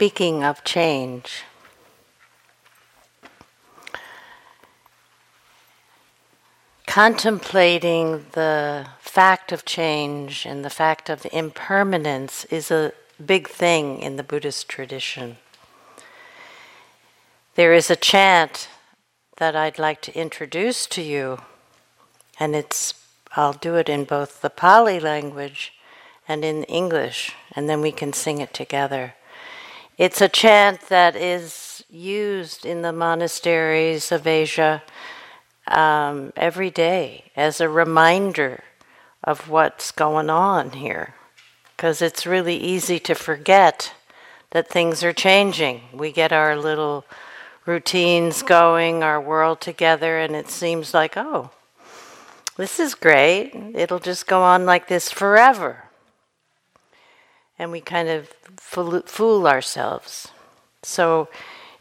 speaking of change. Contemplating the fact of change and the fact of impermanence is a big thing in the Buddhist tradition. There is a chant that I'd like to introduce to you, and it's I'll do it in both the Pali language and in English, and then we can sing it together. It's a chant that is used in the monasteries of Asia um, every day as a reminder of what's going on here. Because it's really easy to forget that things are changing. We get our little routines going, our world together, and it seems like, oh, this is great. It'll just go on like this forever. And we kind of fool, fool ourselves. So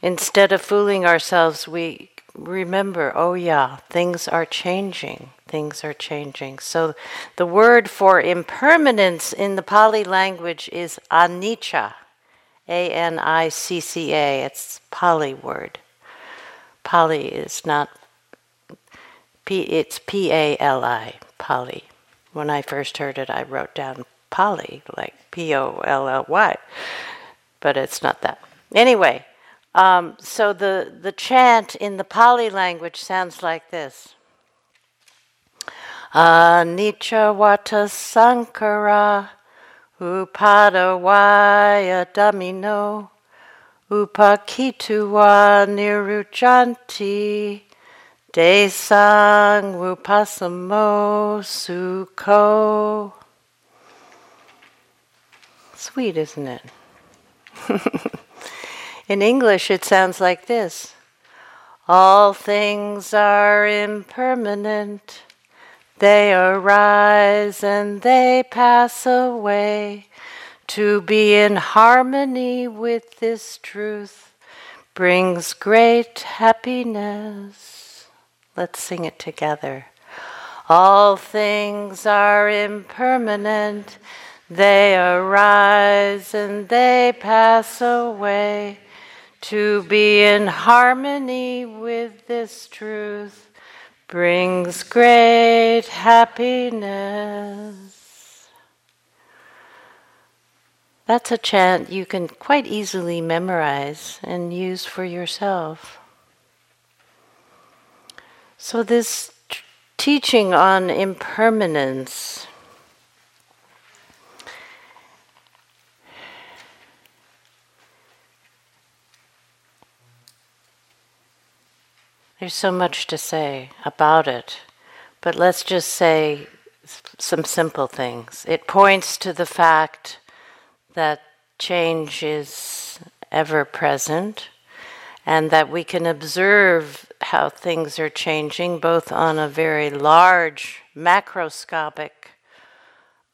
instead of fooling ourselves, we remember, oh yeah, things are changing. Things are changing. So the word for impermanence in the Pali language is anicca. A N I C C A. It's Pali word. Pali is not P it's P A L I, Pali. When I first heard it I wrote down Pali, like P O L L Y. But it's not that. Anyway, um, so the, the chant in the Pali language sounds like this. Anicca vata sankhara upadavaya dhammino uppajjitva nirujjhanti desang upasamo sukho. Sweet, isn't it? In English, it sounds like this All things are impermanent, they arise and they pass away. To be in harmony with this truth brings great happiness. Let's sing it together. All things are impermanent, they arise and they pass away. To be in harmony with this truth brings great happiness. That's a chant you can quite easily memorize and use for yourself. So, this t- teaching on impermanence There's so much to say about it, but let's just say some simple things. It points to the fact that change is ever present and that we can observe how things are changing both on a very large macroscopic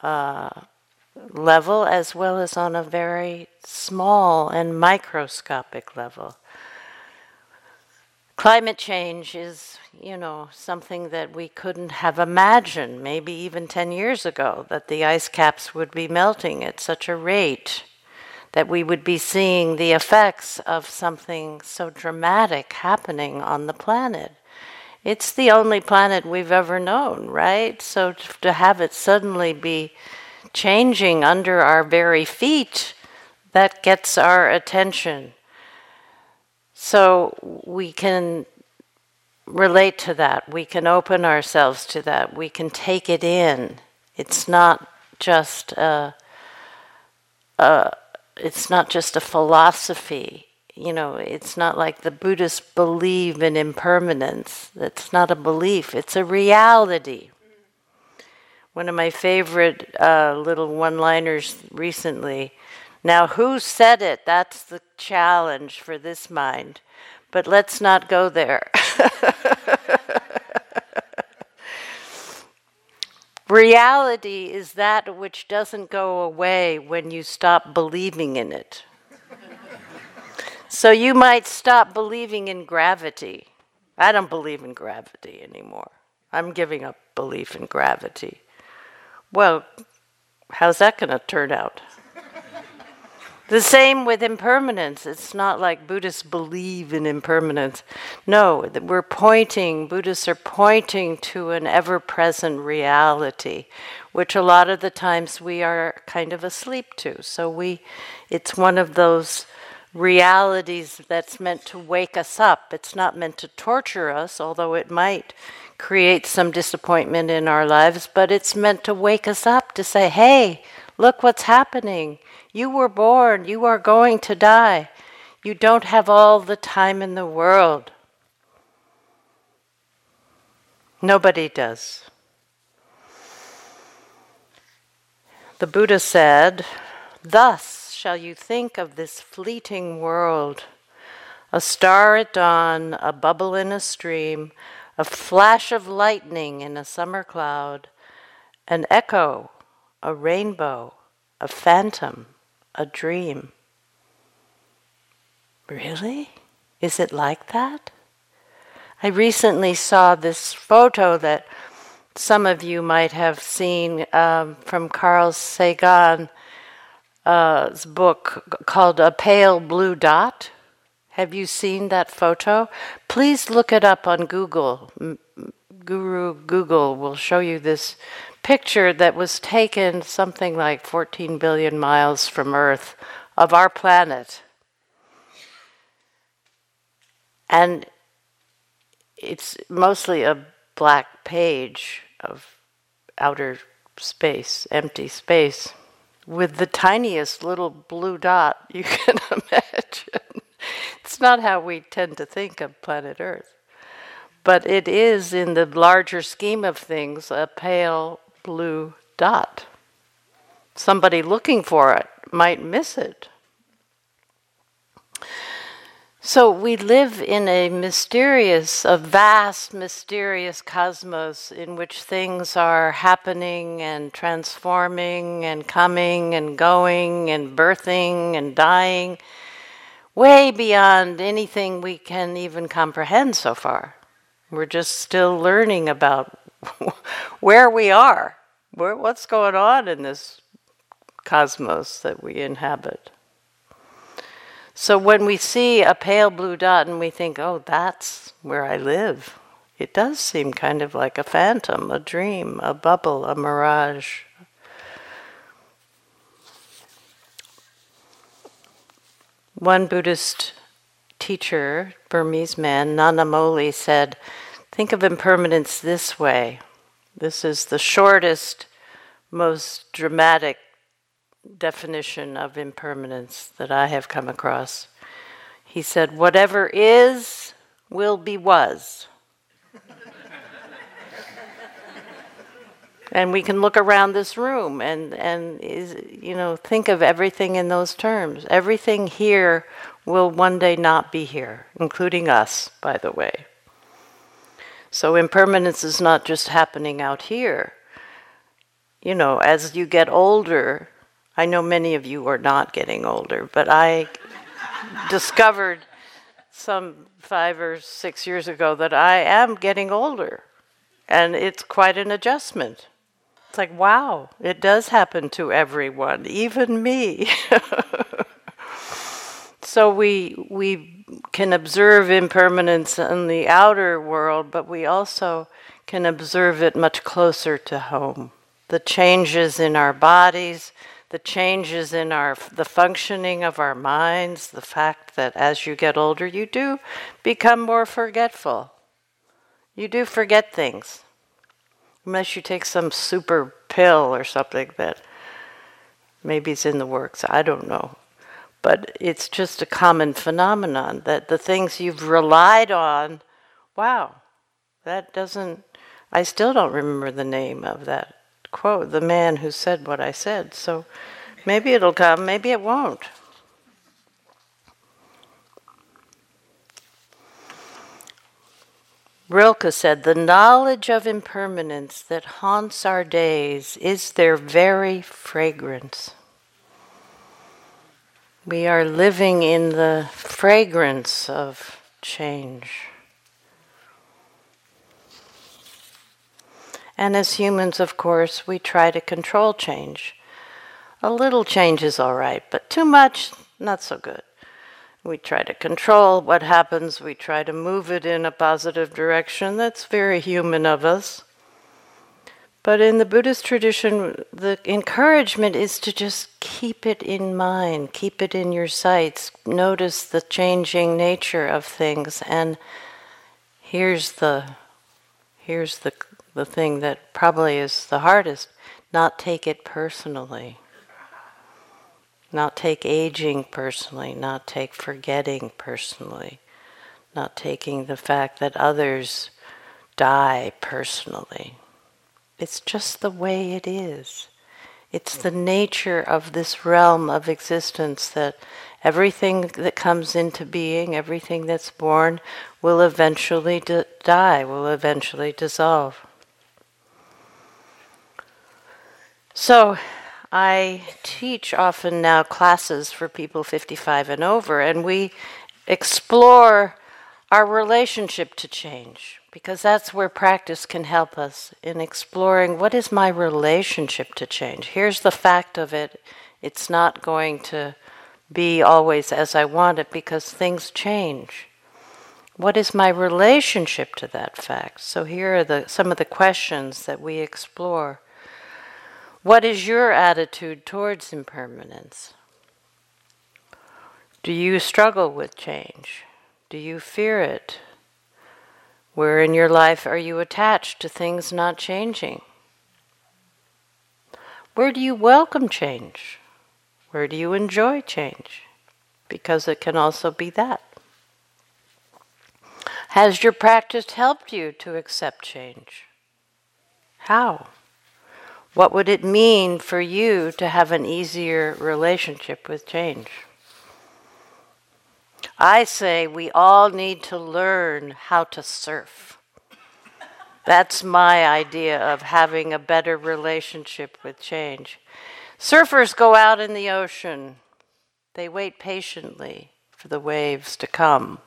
uh, level as well as on a very small and microscopic level. Climate change is, you know, something that we couldn't have imagined, maybe even 10 years ago, that the ice caps would be melting at such a rate that we would be seeing the effects of something so dramatic happening on the planet. It's the only planet we've ever known, right? So to have it suddenly be changing under our very feet, that gets our attention. So we can relate to that. We can open ourselves to that. We can take it in. It's not just a, a it's not just a philosophy. You know, it's not like the Buddhists believe in impermanence. It's not a belief, it's a reality. One of my favorite uh, little one liners recently now, who said it? That's the challenge for this mind. But let's not go there. Reality is that which doesn't go away when you stop believing in it. so you might stop believing in gravity. I don't believe in gravity anymore. I'm giving up belief in gravity. Well, how's that going to turn out? The same with impermanence. It's not like Buddhists believe in impermanence. No, we're pointing, Buddhists are pointing to an ever present reality, which a lot of the times we are kind of asleep to. So we, it's one of those realities that's meant to wake us up. It's not meant to torture us, although it might create some disappointment in our lives, but it's meant to wake us up to say, hey, look what's happening you were born, you are going to die. You don't have all the time in the world. Nobody does. The Buddha said, Thus shall you think of this fleeting world a star at dawn, a bubble in a stream, a flash of lightning in a summer cloud, an echo, a rainbow, a phantom, a dream. Really? Is it like that? I recently saw this photo that some of you might have seen um, from Carl Sagan's uh, book called A Pale Blue Dot. Have you seen that photo? Please look it up on Google. Guru Google will show you this picture that was taken something like 14 billion miles from Earth of our planet. And it's mostly a black page of outer space, empty space, with the tiniest little blue dot you can imagine. It's not how we tend to think of planet Earth. But it is, in the larger scheme of things, a pale blue dot. Somebody looking for it might miss it. So we live in a mysterious, a vast, mysterious cosmos in which things are happening and transforming and coming and going and birthing and dying, way beyond anything we can even comprehend so far. We're just still learning about where we are, where, what's going on in this cosmos that we inhabit. So when we see a pale blue dot and we think, oh, that's where I live, it does seem kind of like a phantom, a dream, a bubble, a mirage. One Buddhist teacher, Burmese man, Nanamoli, said, Think of impermanence this way. This is the shortest, most dramatic definition of impermanence that I have come across. He said, Whatever is, will be was. and we can look around this room and, and is, you know, think of everything in those terms. Everything here will one day not be here, including us, by the way. So impermanence is not just happening out here. You know, as you get older, I know many of you are not getting older, but I discovered some five or six years ago that I am getting older. And it's quite an adjustment. It's like, wow, it does happen to everyone, even me. so we, we can observe impermanence in the outer world, but we also can observe it much closer to home. The changes in our bodies, the changes in our the functioning of our minds, the fact that as you get older you do become more forgetful. You do forget things. Unless you take some super pill or something that maybe is in the works, I don't know but it's just a common phenomenon that the things you've relied on, wow, that doesn't, I still don't remember the name of that quote, the man who said what I said. So maybe it'll come, maybe it won't. Rilke said, The knowledge of impermanence that haunts our days is their very fragrance. We are living in the fragrance of change. And as humans, of course, we try to control change. A little change is all right, but too much, not so good. We try to control what happens, we try to move it in a positive direction. That's very human of us. But in the Buddhist tradition, the encouragement is to just keep it in mind, keep it in your sights, notice the changing nature of things. And here's the, here's the, the thing that probably is the hardest not take it personally. Not take aging personally, not take forgetting personally, not taking the fact that others die personally. It's just the way it is. It's the mm. nature of this realm of existence that everything that comes into being, everything that's born, will eventually d- die, will eventually dissolve. So, I teach often now classes for people 55 and over, and we explore our relationship to change because that's where practice can help us in exploring what is my relationship to change. Here's the fact of it it's not going to be always as I want it because things change. What is my relationship to that fact? So here are the, some of the questions that we explore. What is your attitude towards impermanence? Do you struggle with change? Do you fear it? Where in your life are you attached to things not changing? Where do you welcome change? Where do you enjoy change? Because it can also be that. Has your practice helped you to accept change? How? What would it mean for you to have an easier relationship with change? I say we all need to learn how to surf. That's my idea of having a better relationship with change. Surfers go out in the ocean, they wait patiently for the waves to come.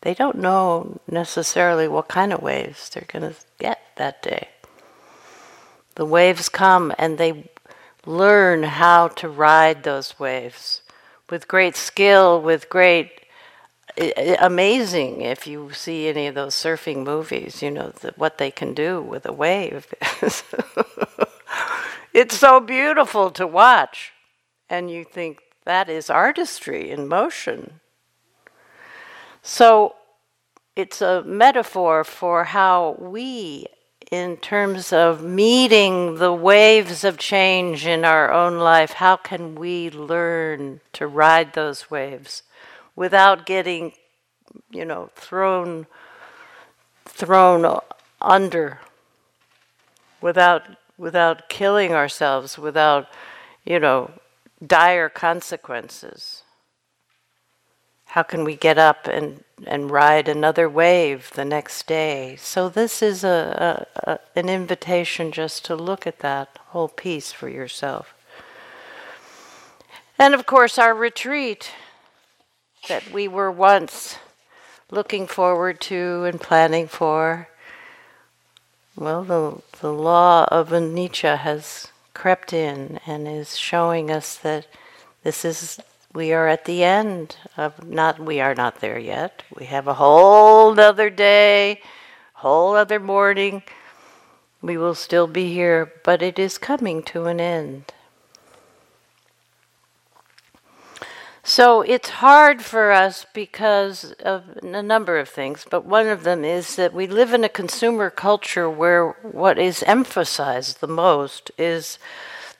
They don't know necessarily what kind of waves they're going to get that day. The waves come and they learn how to ride those waves with great skill, with great amazing if you see any of those surfing movies, you know, the, what they can do with a wave. it's so beautiful to watch. And you think that is artistry in motion. So it's a metaphor for how we in terms of meeting the waves of change in our own life, how can we learn to ride those waves without getting, you know, thrown thrown under, without without killing ourselves, without, you know, dire consequences? How can we get up and, and ride another wave the next day? So, this is a, a, a, an invitation just to look at that whole piece for yourself. And of course, our retreat that we were once looking forward to and planning for. Well, the, the law of anicca has crept in and is showing us that this is we are at the end of not we are not there yet. We have a whole other day whole other morning. We will still be here but it is coming to an end. So it's hard for us because of a number of things but one of them is that we live in a consumer culture where what is emphasized the most is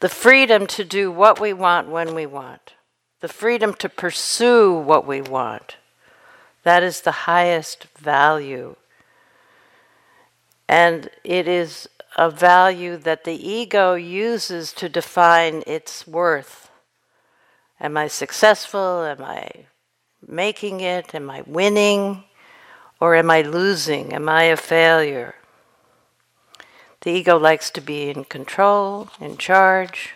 the freedom to do what we want when we want the freedom to pursue what we want. That is the highest value. And it is a value that the ego uses to define its worth. Am I successful? Am I making it? Am I winning? Or am I losing? Am I a failure? The ego likes to be in control, in charge.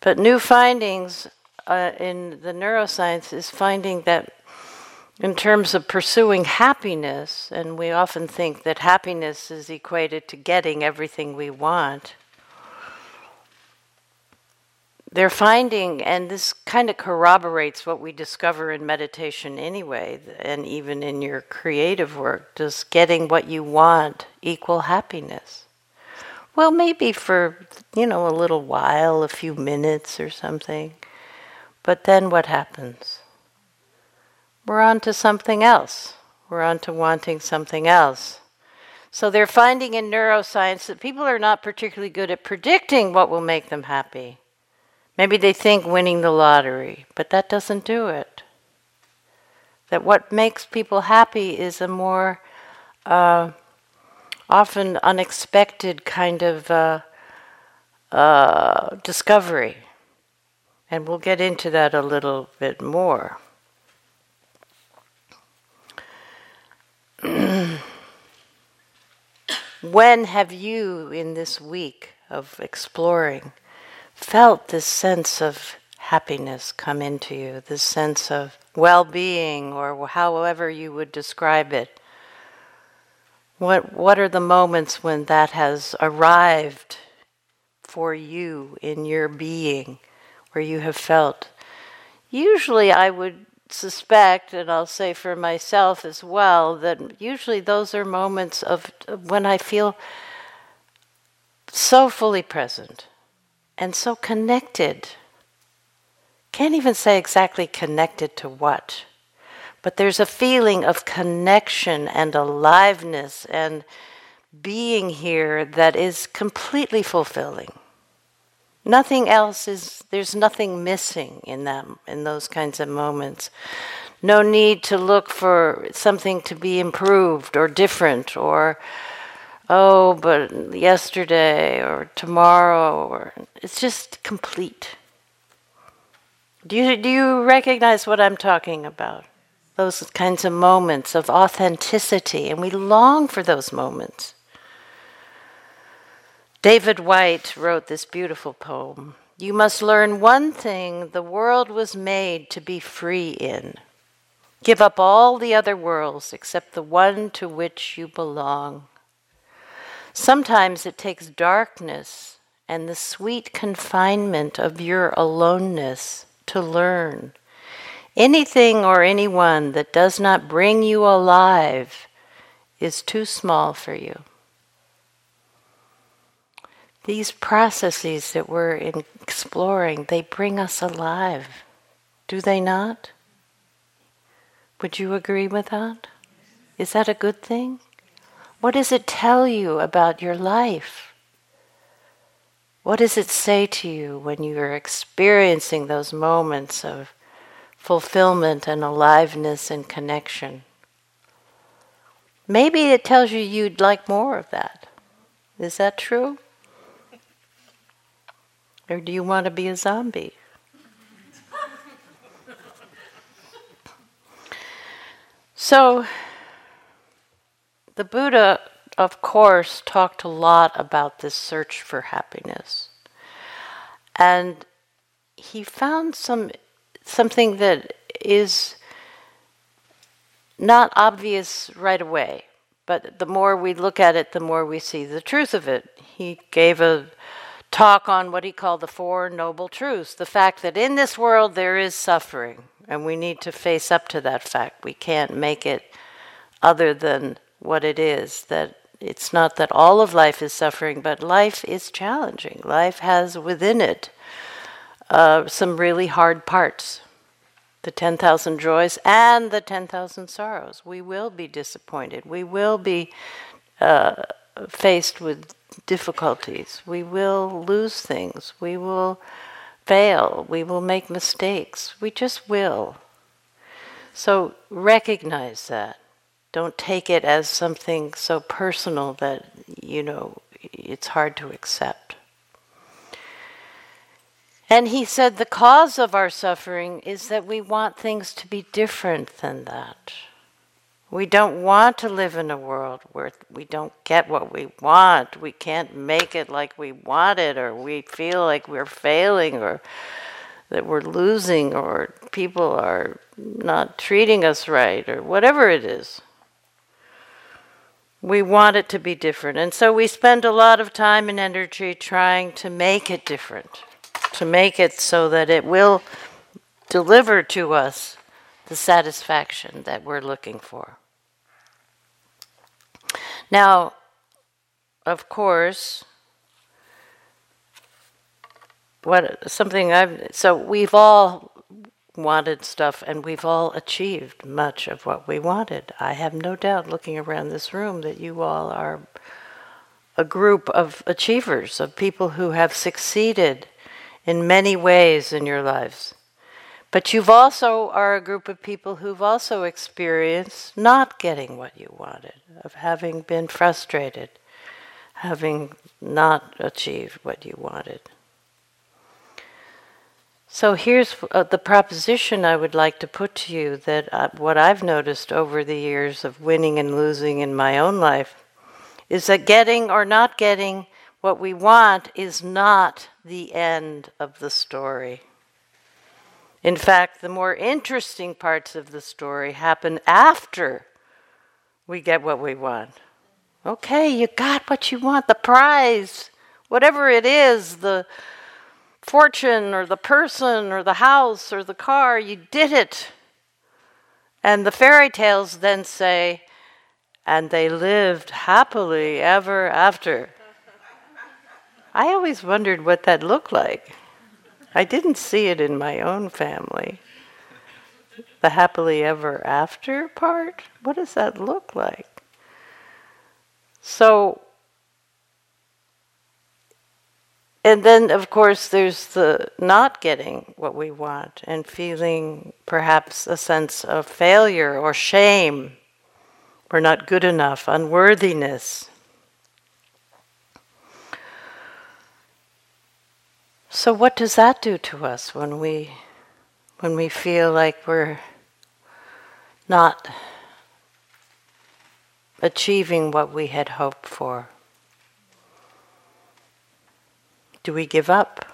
But new findings uh, in the neuroscience is finding that in terms of pursuing happiness, and we often think that happiness is equated to getting everything we want. they're finding, and this kind of corroborates what we discover in meditation anyway, and even in your creative work, just getting what you want equal happiness. Well, maybe for, you know, a little while, a few minutes or something. But then what happens? We're on to something else. We're on to wanting something else. So they're finding in neuroscience that people are not particularly good at predicting what will make them happy. Maybe they think winning the lottery, but that doesn't do it. That what makes people happy is a more uh, often unexpected kind of uh, uh, discovery. And we'll get into that a little bit more. when have you, in this week of exploring, felt this sense of happiness come into you, this sense of well being, or however you would describe it? What, what are the moments when that has arrived for you in your being, where you have felt? Usually, I would suspect, and I'll say for myself as well, that usually those are moments of when I feel so fully present and so connected. Can't even say exactly connected to what, but there's a feeling of connection and aliveness and being here that is completely fulfilling. Nothing else is, there's nothing missing in them, in those kinds of moments. No need to look for something to be improved or different or oh, but yesterday or tomorrow, or it's just complete. Do you, do you recognize what I'm talking about? Those kinds of moments of authenticity, and we long for those moments. David Whyte wrote this beautiful poem You must learn one thing the world was made to be free in. Give up all the other worlds except the one to which you belong. Sometimes it takes darkness and the sweet confinement of your aloneness to learn. Anything or anyone that does not bring you alive is too small for you. These processes that we're exploring, they bring us alive. Do they not? Would you agree with that? Is that a good thing? What does it tell you about your life? What does it say to you when you are experiencing those moments of fulfillment and aliveness and connection? Maybe it tells you you'd like more of that. Is that true? Or do you want to be a zombie? so, the Buddha, of course, talked a lot about this search for happiness. And he found some something that is not obvious right away, but the more we look at it, the more we see the truth of it. He gave a talk on what he called the Four Noble Truths the fact that in this world there is suffering, and we need to face up to that fact. We can't make it other than what it is that it's not that all of life is suffering, but life is challenging. Life has within it uh, some really hard parts the 10,000 joys and the 10,000 sorrows. We will be disappointed. We will be uh, faced with difficulties. We will lose things. We will fail. We will make mistakes. We just will. So recognize that. Don't take it as something so personal that, you know, it's hard to accept. And he said the cause of our suffering is that we want things to be different than that. We don't want to live in a world where we don't get what we want. We can't make it like we want it, or we feel like we're failing, or that we're losing, or people are not treating us right, or whatever it is. We want it to be different. And so we spend a lot of time and energy trying to make it different. To make it so that it will deliver to us the satisfaction that we're looking for. Now, of course, what something I've so we've all wanted stuff and we've all achieved much of what we wanted. I have no doubt looking around this room that you all are a group of achievers, of people who have succeeded in many ways in your lives. But you've also are a group of people who've also experienced not getting what you wanted, of having been frustrated, having not achieved what you wanted. So here's uh, the proposition I would like to put to you that uh, what I've noticed over the years of winning and losing in my own life is that getting or not getting what we want is not the end of the story. In fact, the more interesting parts of the story happen after we get what we want. Okay, you got what you want, the prize, whatever it is, the fortune or the person or the house or the car, you did it. And the fairy tales then say, and they lived happily ever after. I always wondered what that looked like. I didn't see it in my own family. The happily ever after part? What does that look like? So, and then, of course, there's the not getting what we want and feeling perhaps a sense of failure or shame. We're not good enough, unworthiness. So, what does that do to us when we, when we feel like we're not achieving what we had hoped for? Do we give up?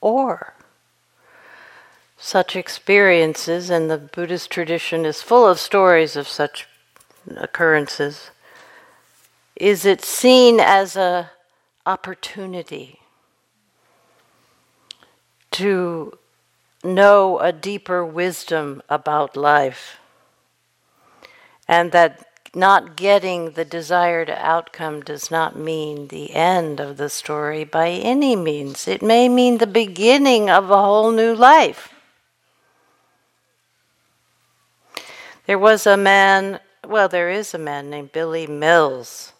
Or such experiences, and the Buddhist tradition is full of stories of such occurrences, is it seen as a opportunity to know a deeper wisdom about life and that not getting the desired outcome does not mean the end of the story by any means. It may mean the beginning of a whole new life. There was a man, well, there is a man named Billy Mills.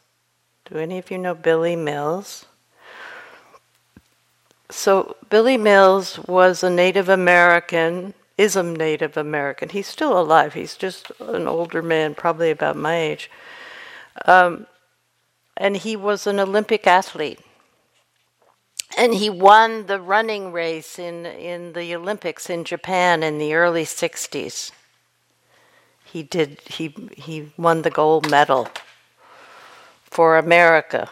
Do any of you know Billy Mills? So, Billy Mills was a Native American is a Native American. He's still alive. He's just an older man, probably about my age. Um, and he was an Olympic athlete. And he won the running race in, in the Olympics in Japan in the early 60s. He did he he won the gold medal for America.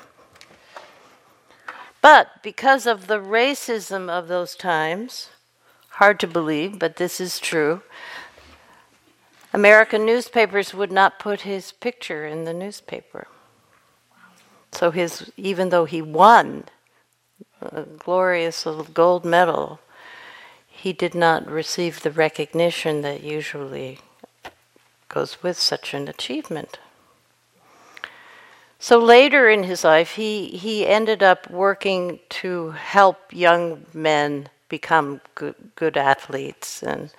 But because of the racism of those times, Hard to believe, but this is true. American newspapers would not put his picture in the newspaper. So his even though he won a glorious little gold medal, he did not receive the recognition that usually goes with such an achievement. So later in his life, he, he ended up working to help young men become good, good athletes. And,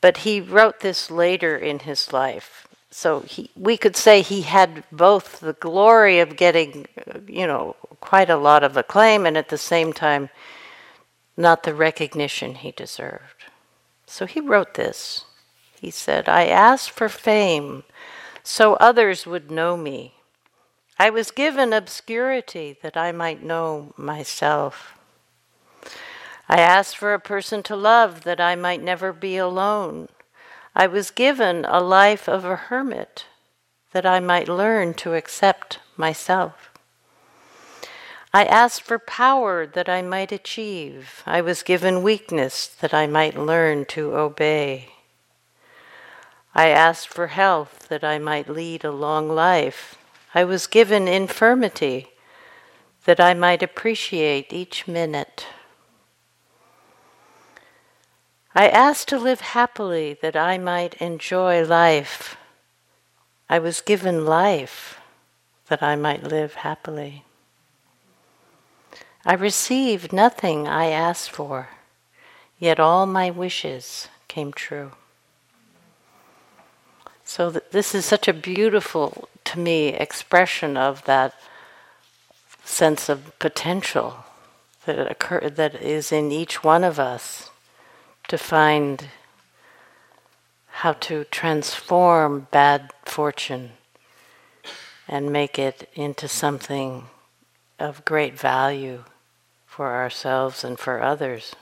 but he wrote this later in his life. So he, we could say he had both the glory of getting, you know, quite a lot of acclaim and at the same time not the recognition he deserved. So he wrote this. He said, I asked for fame so others would know me. I was given obscurity that I might know myself. I asked for a person to love that I might never be alone. I was given a life of a hermit that I might learn to accept myself. I asked for power that I might achieve. I was given weakness that I might learn to obey. I asked for health that I might lead a long life. I was given infirmity that I might appreciate each minute. I asked to live happily that I might enjoy life. I was given life that I might live happily. I received nothing I asked for, yet all my wishes came true. So, th- this is such a beautiful, to me, expression of that sense of potential that occur that is in each one of us to find how to transform bad fortune and make it into something of great value for ourselves and for others.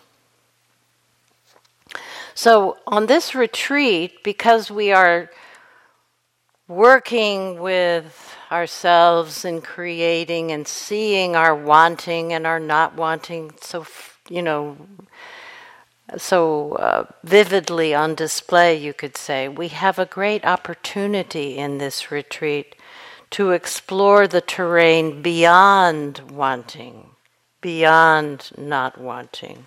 So, on this retreat, because we are working with ourselves and creating and seeing our wanting and our not wanting so, you know, so uh, vividly on display, you could say, we have a great opportunity in this retreat to explore the terrain beyond wanting, beyond not wanting,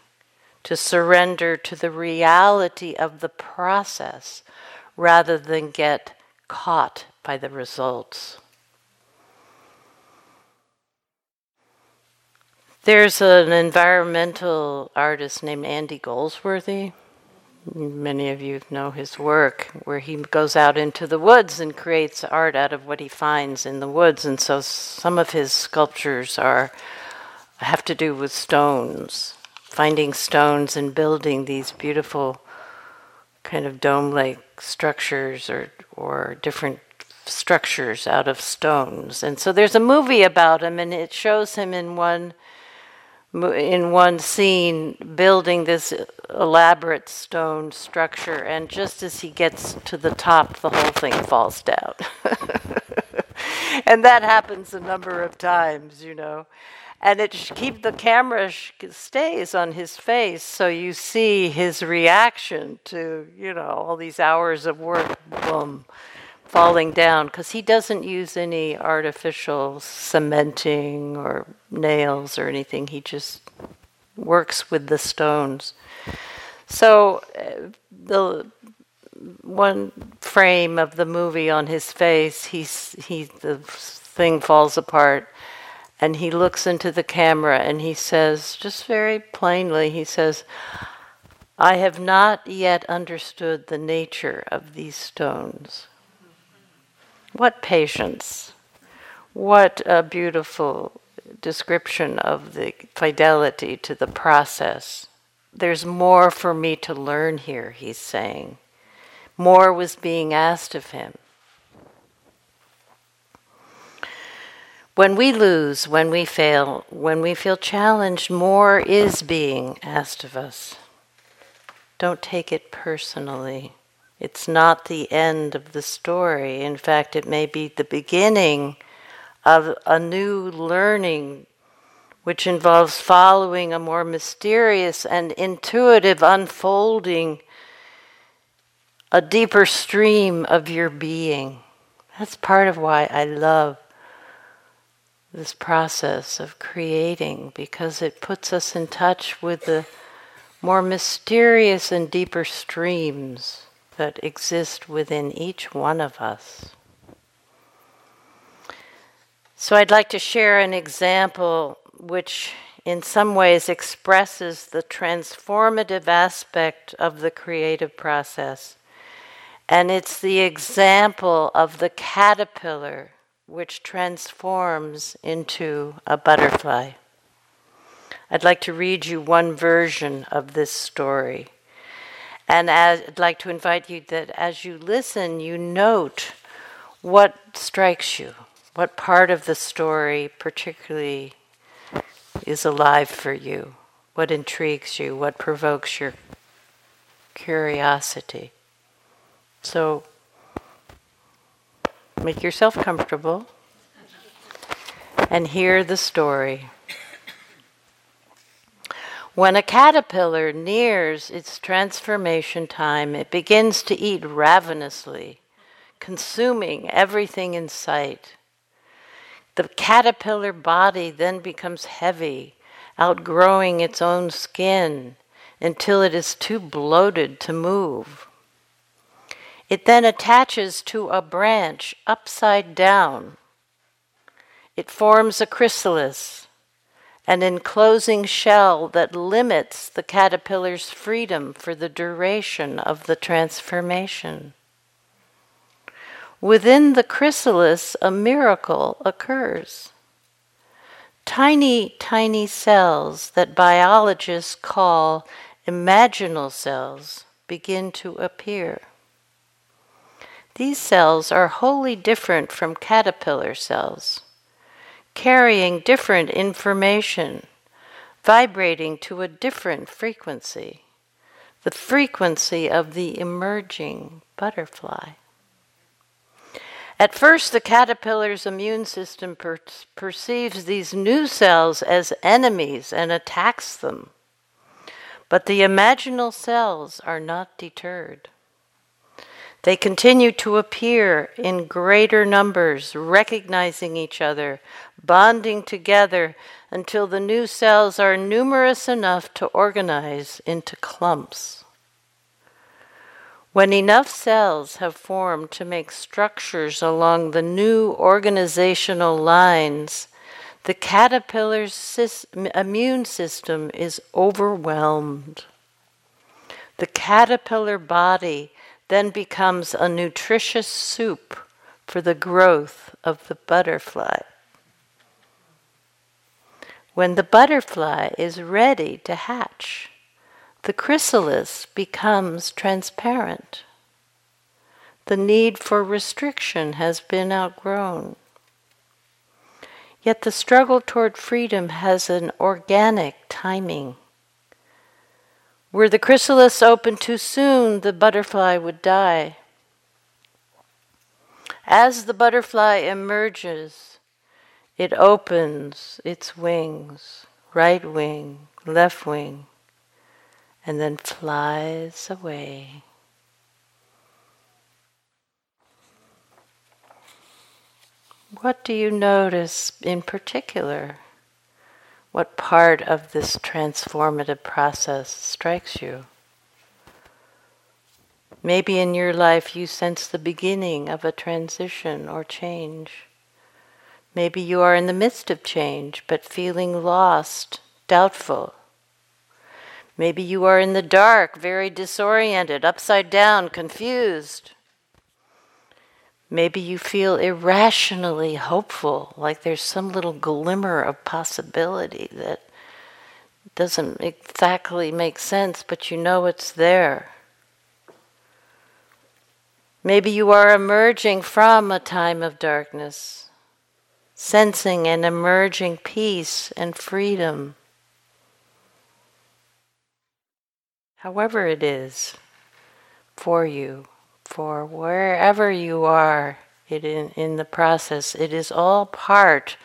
to surrender to the reality of the process rather than get caught by the results. There's an environmental artist named Andy Goldsworthy. Many of you know his work, where he goes out into the woods and creates art out of what he finds in the woods. And so some of his sculptures are have to do with stones, finding stones and building these beautiful kind of dome-like structures or or different structures out of stones. And so there's a movie about him, and it shows him in one in one scene building this elaborate stone structure, and just as he gets to the top, the whole thing falls down. and that happens a number of times, you know. And it keep the camera stays on his face, so you see his reaction to you know all these hours of work. Boom falling down because he doesn't use any artificial cementing or nails or anything. He just works with the stones. So uh, the one frame of the movie on his face, he's he the thing falls apart and he looks into the camera and he says just very plainly he says I have not yet understood the nature of these stones. What patience! What a beautiful description of the fidelity to the process. There's more for me to learn here, he's saying. More was being asked of him. When we lose, when we fail, when we feel challenged, more is being asked of us. Don't take it personally. It's not the end of the story. In fact, it may be the beginning of a new learning which involves following a more mysterious and intuitive unfolding, a deeper stream of your being. That's part of why I love this process of creating because it puts us in touch with the more mysterious and deeper streams that exist within each one of us. So, I'd like to share an example which, in some ways, expresses the transformative aspect of the creative process. And it's the example of the caterpillar which transforms into a butterfly. I'd like to read you one version of this story. And as, I'd like to invite you that as you listen, you note what strikes you, what part of the story particularly is alive for you, what intrigues you, what provokes your curiosity. So make yourself comfortable and hear the story. When a caterpillar nears its transformation time, it begins to eat ravenously, consuming everything in sight. The caterpillar body then becomes heavy, outgrowing its own skin, until it is too bloated to move. It then attaches to a branch upside down. It forms a chrysalis, an enclosing shell that limits the caterpillar's freedom for the duration of the transformation. Within the chrysalis, a miracle occurs. Tiny, tiny cells that biologists call imaginal cells begin to appear. These cells are wholly different from caterpillar cells, carrying different information, vibrating to a different frequency, the frequency of the emerging butterfly. At first, the caterpillar's immune system per- perceives these new cells as enemies and attacks them. But the imaginal cells are not deterred. They continue to appear in greater numbers, recognizing each other, bonding together until the new cells are numerous enough to organize into clumps. When enough cells have formed to make structures along the new organizational lines, the caterpillar's immune system is overwhelmed. The caterpillar body then becomes a nutritious soup for the growth of the butterfly. When the butterfly is ready to hatch, the chrysalis becomes transparent. The need for restriction has been outgrown. Yet the struggle toward freedom has an organic timing. Were the chrysalis opened too soon, the butterfly would die. As the butterfly emerges, it opens its wings, right wing, left wing, and then flies away. What do you notice in particular? What part of this transformative process strikes you? Maybe in your life you sense the beginning of a transition or change. Maybe you are in the midst of change but feeling lost, doubtful, Maybe you are in the dark, very disoriented, upside down, confused. Maybe you feel irrationally hopeful, like there's some little glimmer of possibility that doesn't exactly make sense, but you know it's there. Maybe you are emerging from a time of darkness, sensing an emerging peace and freedom. however it is for you, for wherever you are it in, in the process, it is all part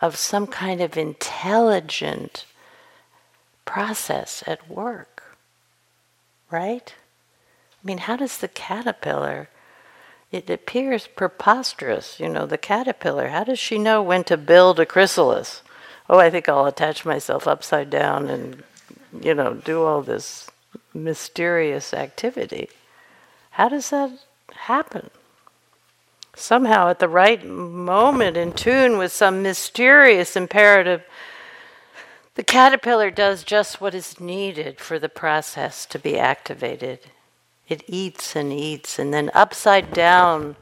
of some kind of intelligent process at work, right? I mean, how does the caterpillar? It appears preposterous, you know, the caterpillar. How does she know when to build a chrysalis? Oh, I think I'll attach myself upside down and, you know, do all this mysterious activity. How does that happen? Somehow, at the right moment, in tune with some mysterious imperative, the caterpillar does just what is needed for the process to be activated. It eats and eats, and then upside down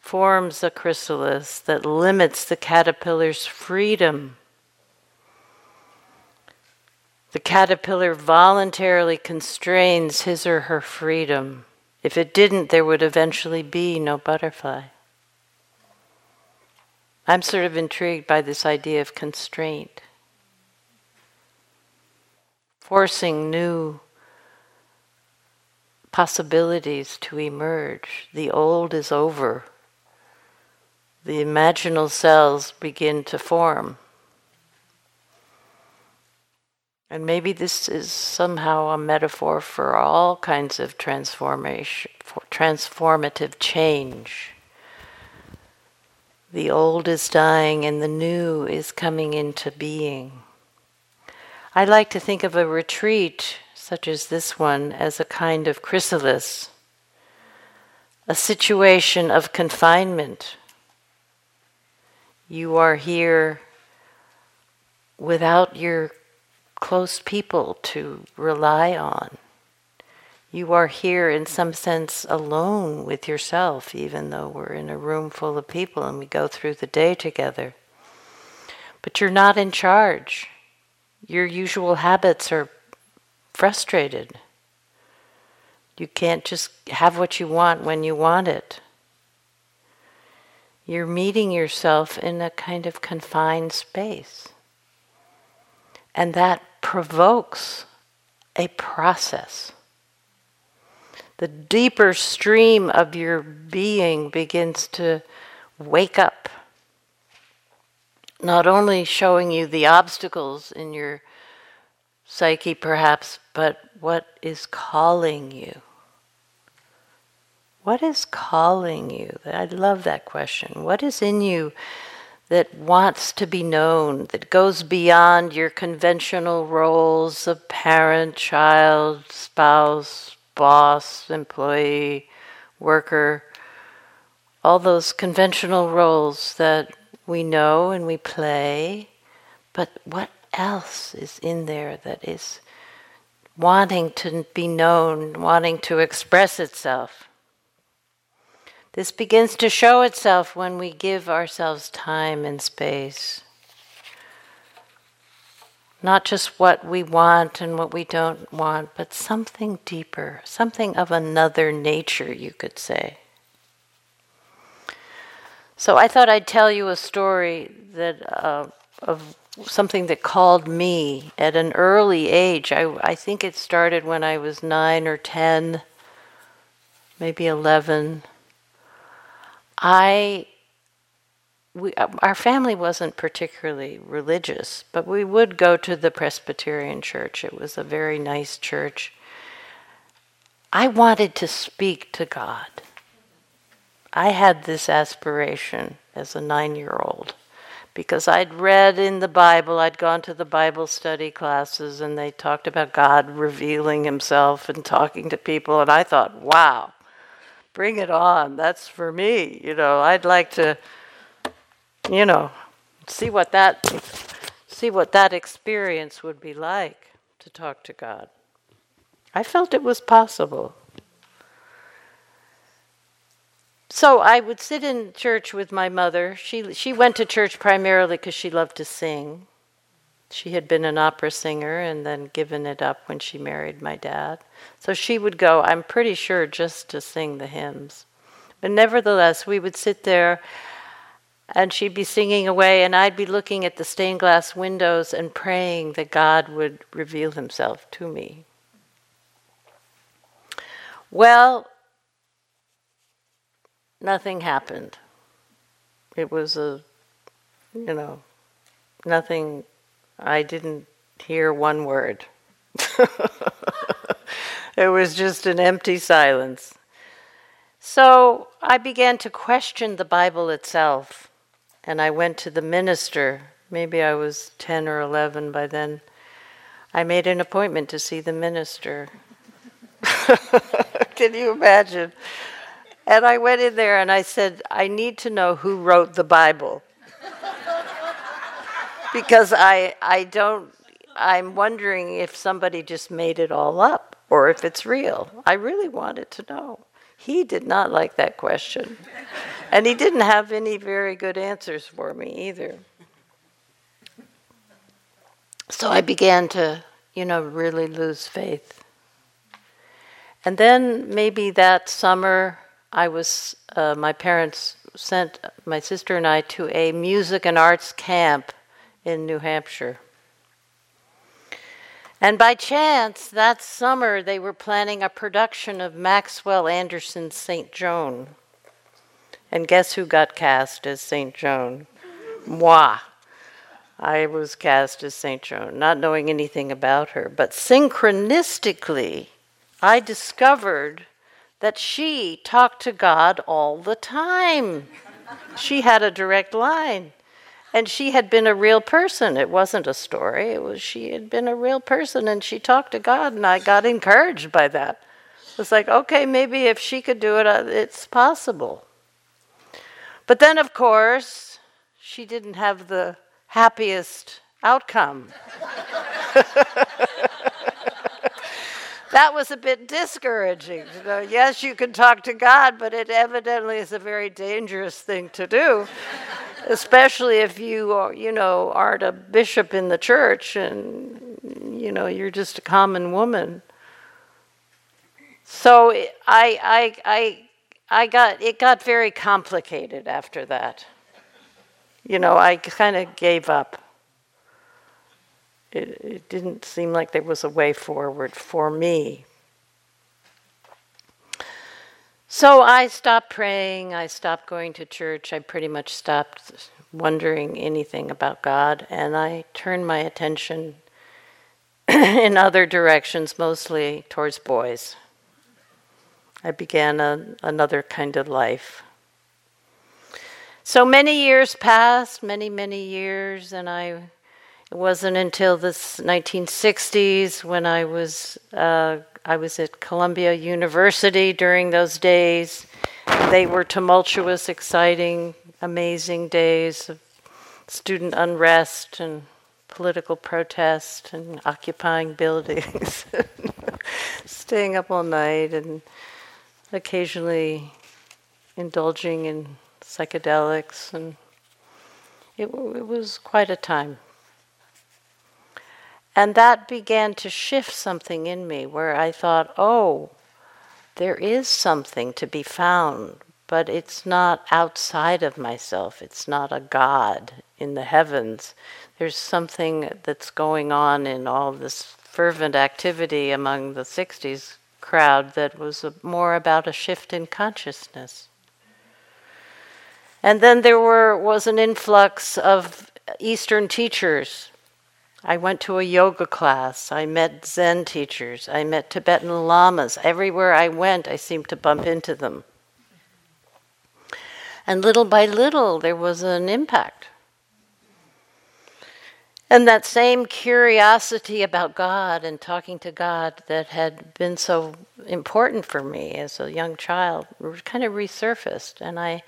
forms a chrysalis that limits the caterpillar's freedom the caterpillar voluntarily constrains his or her freedom. If it didn't, there would eventually be no butterfly. I'm sort of intrigued by this idea of constraint, forcing new possibilities to emerge. The old is over, the imaginal cells begin to form. And maybe this is somehow a metaphor for all kinds of transformation, for transformative change. The old is dying and the new is coming into being. I like to think of a retreat such as this one, as a kind of chrysalis, a situation of confinement. You are here without your close people to rely on. You are here in some sense alone with yourself, even though we're in a room full of people and we go through the day together. But you're not in charge. Your usual habits are frustrated. You can't just have what you want when you want it. You're meeting yourself in a kind of confined space. And that provokes a process. The deeper stream of your being begins to wake up, not only showing you the obstacles in your psyche, perhaps, but what is calling you. What is calling you? I love that question. What is in you that wants to be known, that goes beyond your conventional roles of parent, child, spouse, boss, employee, worker, all those conventional roles that we know and we play, but what else is in there that is wanting to be known, wanting to express itself? This begins to show itself when we give ourselves time and space. Not just what we want and what we don't want, but something deeper, something of another nature, you could say. So I thought I'd tell you a story that uh, of something that called me at an early age. I, I think it started when I was nine or ten, maybe eleven. I we, uh, our family wasn't particularly religious, but we would go to the Presbyterian church. It was a very nice church. I wanted to speak to God. I had this aspiration as a nine year old because I'd read in the Bible, I'd gone to the Bible study classes, and they talked about God revealing himself and talking to people, and I thought, wow, bring it on. That's for me. You know, I'd like to, you know, see what that see what that experience would be like to talk to God. I felt it was possible. So I would sit in church with my mother. She she went to church primarily because she loved to sing. She had been an opera singer and then given it up when she married my dad. So she would go, I'm pretty sure, just to sing the hymns. But nevertheless, we would sit there and she'd be singing away, and I'd be looking at the stained glass windows and praying that God would reveal himself to me. Well, nothing happened. It was a, you know, nothing I didn't hear one word. it was just an empty silence. So I began to question the Bible itself, and I went to the minister. Maybe I was 10 or 11 by then. I made an appointment to see the minister. Can you imagine? And I went in there and I said, I need to know who wrote the Bible because I I don't I'm wondering if somebody just made it all up or if it's real. I really wanted to know. He did not like that question. and he didn't have any very good answers for me either. So I began to, you know, really lose faith. And then maybe that summer, I was, uh, my parents sent my sister and I to a music and arts camp in New Hampshire. And by chance, that summer they were planning a production of Maxwell Anderson's St. Joan. And guess who got cast as St. Joan? Moi. I was cast as St. Joan, not knowing anything about her. But synchronistically, I discovered that she talked to God all the time. she had a direct line. And she had been a real person. It wasn't a story. It was she had been a real person, and she talked to God, and I got encouraged by that. It was like, okay, maybe if she could do it, uh, it's possible. But then, of course, she didn't have the happiest outcome. that was a bit discouraging. You know, yes, you can talk to God, but it evidently is a very dangerous thing to do, especially if you are, you know, aren't a bishop in the church and you know you're just a common woman. So I, I, I, I got it got very complicated after that. You know, I kind of gave up it, it didn't seem like there was a way forward for me. So I stopped praying, I stopped going to church, I pretty much stopped wondering anything about God, and I turned my attention in other directions, mostly towards boys. I began a, another kind of life. So many years passed, many, many years, and I wasn't until the 1960s when I was uh, I was at Columbia University during those days. They were tumultuous, exciting, amazing days of student unrest and political protest and occupying buildings, staying up all night and occasionally indulging in psychedelics and it, it was quite a time. And that began to shift something in me where I thought, oh, there is something to be found, but it's not outside of myself. It's not a God in the heavens. There's something that's going on in all this fervent activity among the 60s crowd that was more about a shift in consciousness. And then there were, was an influx of Eastern teachers I went to a yoga class. I met Zen teachers. I met Tibetan lamas. Everywhere I went, I seemed to bump into them. And little by little, there was an impact. And that same curiosity about God and talking to God that had been so important for me as a young child kind of resurfaced. And I,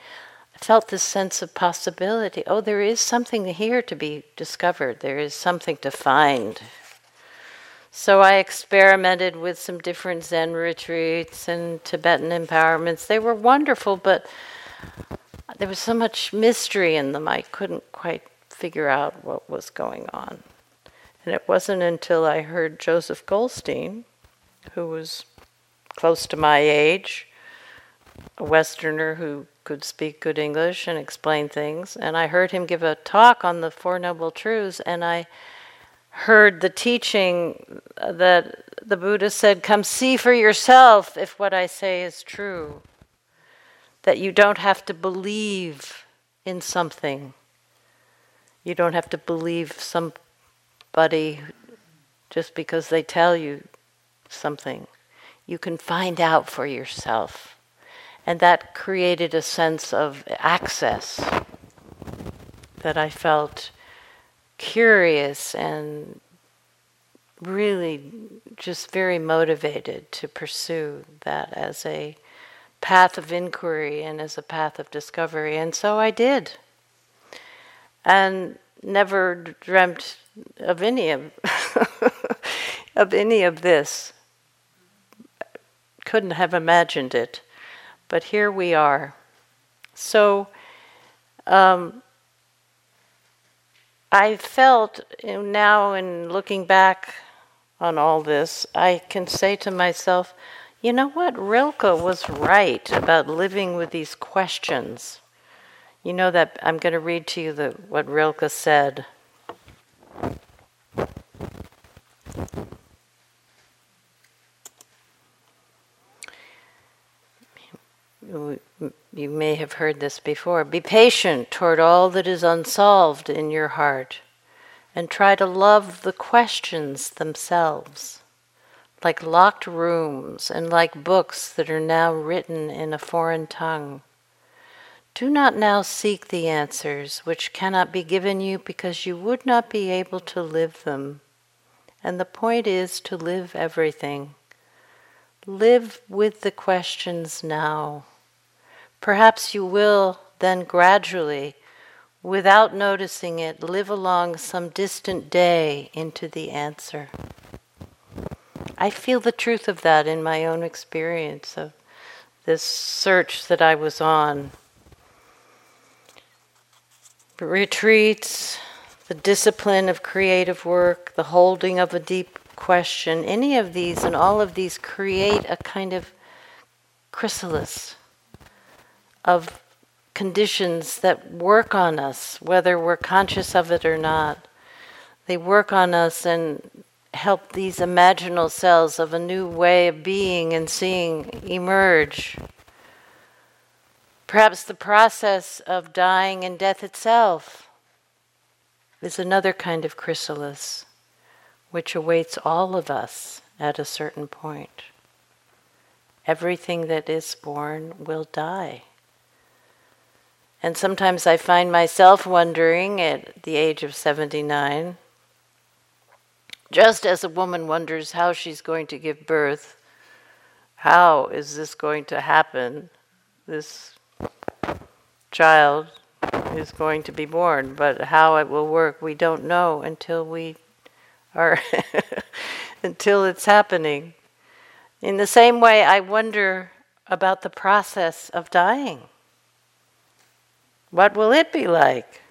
felt this sense of possibility. Oh, there is something here to be discovered, there is something to find. So I experimented with some different Zen retreats and Tibetan empowerments. They were wonderful, but there was so much mystery in them, I couldn't quite figure out what was going on. And it wasn't until I heard Joseph Goldstein, who was close to my age, a Westerner who could speak good English and explain things. And I heard him give a talk on the Four Noble Truths, and I heard the teaching that the Buddha said, Come see for yourself if what I say is true. That you don't have to believe in something. You don't have to believe somebody just because they tell you something. You can find out for yourself. And that created a sense of access that I felt curious and really just very motivated to pursue that as a path of inquiry and as a path of discovery. And so I did. And never dreamt of any of, of any of this. Couldn't have imagined it. But here we are. So um, I felt now, in looking back on all this, I can say to myself, you know what? Rilke was right about living with these questions. You know that I'm going to read to you the, what Rilke said. You may have heard this before. Be patient toward all that is unsolved in your heart and try to love the questions themselves, like locked rooms and like books that are now written in a foreign tongue. Do not now seek the answers which cannot be given you because you would not be able to live them. And the point is to live everything. Live with the questions now. Perhaps you will then gradually, without noticing it, live along some distant day into the answer. I feel the truth of that in my own experience of this search that I was on. Retreats, the discipline of creative work, the holding of a deep question, any of these and all of these create a kind of chrysalis of conditions that work on us, whether we're conscious of it or not. They work on us and help these imaginal cells of a new way of being and seeing emerge. Perhaps the process of dying and death itself is another kind of chrysalis which awaits all of us at a certain point. Everything that is born will die. And sometimes I find myself wondering at the age of 79, just as a woman wonders how she's going to give birth, how is this going to happen? This child is going to be born, but how it will work, we don't know until we are until it's happening. In the same way, I wonder about the process of dying. What will it be like?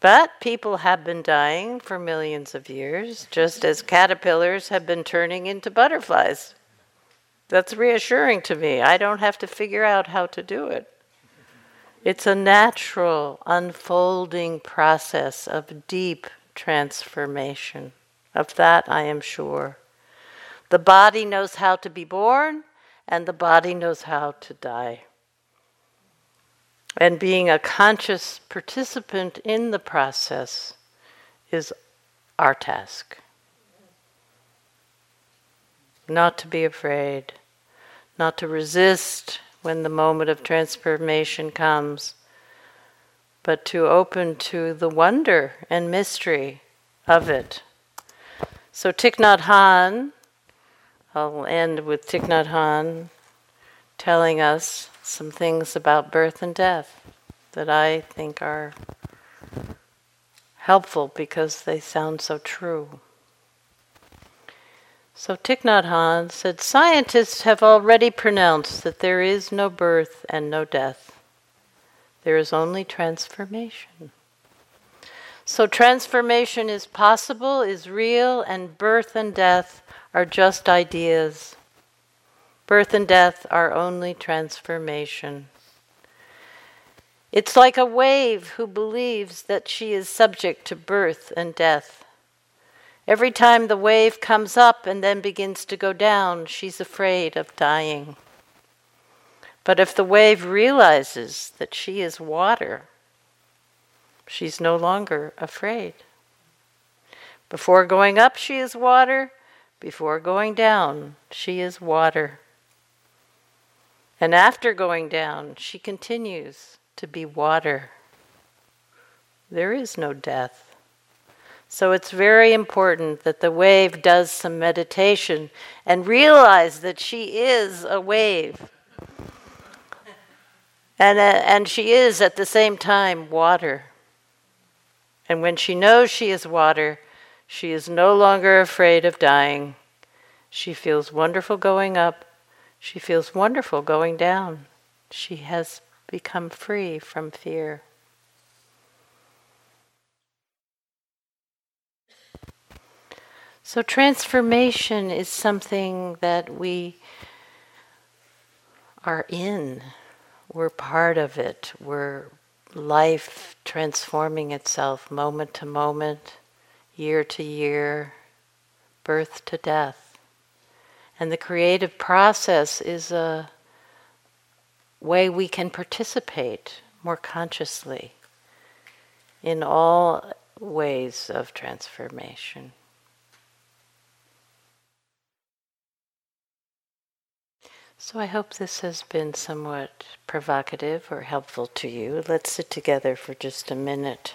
But people have been dying for millions of years, just as caterpillars have been turning into butterflies. That's reassuring to me. I don't have to figure out how to do it. It's a natural unfolding process of deep transformation. Of that I am sure. The body knows how to be born, and the body knows how to die. And being a conscious participant in the process is our task. Not to be afraid, not to resist when the moment of transformation comes, but to open to the wonder and mystery of it. So Thich Nhat Hanh, I'll end with Thich Nhat Hanh telling us some things about birth and death that I think are helpful because they sound so true. So Thich Nhat Hanh said, Scientists have already pronounced that there is no birth and no death. There is only transformation. So transformation is possible, is real, and birth and death are just ideas. Birth and death are only transformation. It's like a wave who believes that she is subject to birth and death. Every time the wave comes up and then begins to go down, she's afraid of dying. But if the wave realizes that she is water, she's no longer afraid. Before going up, she is water. Before going down, she is water. And after going down, she continues to be water. There is no death. So it's very important that the wave does some meditation and realize that she is a wave. And, uh, and she is at the same time water. And when she knows she is water, she is no longer afraid of dying. She feels wonderful going up. She feels wonderful going down. She has become free from fear. So, transformation is something that we are in. We're part of it. We're life transforming itself moment to moment, year to year, birth to death. And the creative process is a way we can participate more consciously in all ways of transformation. So I hope this has been somewhat provocative or helpful to you. Let's sit together for just a minute.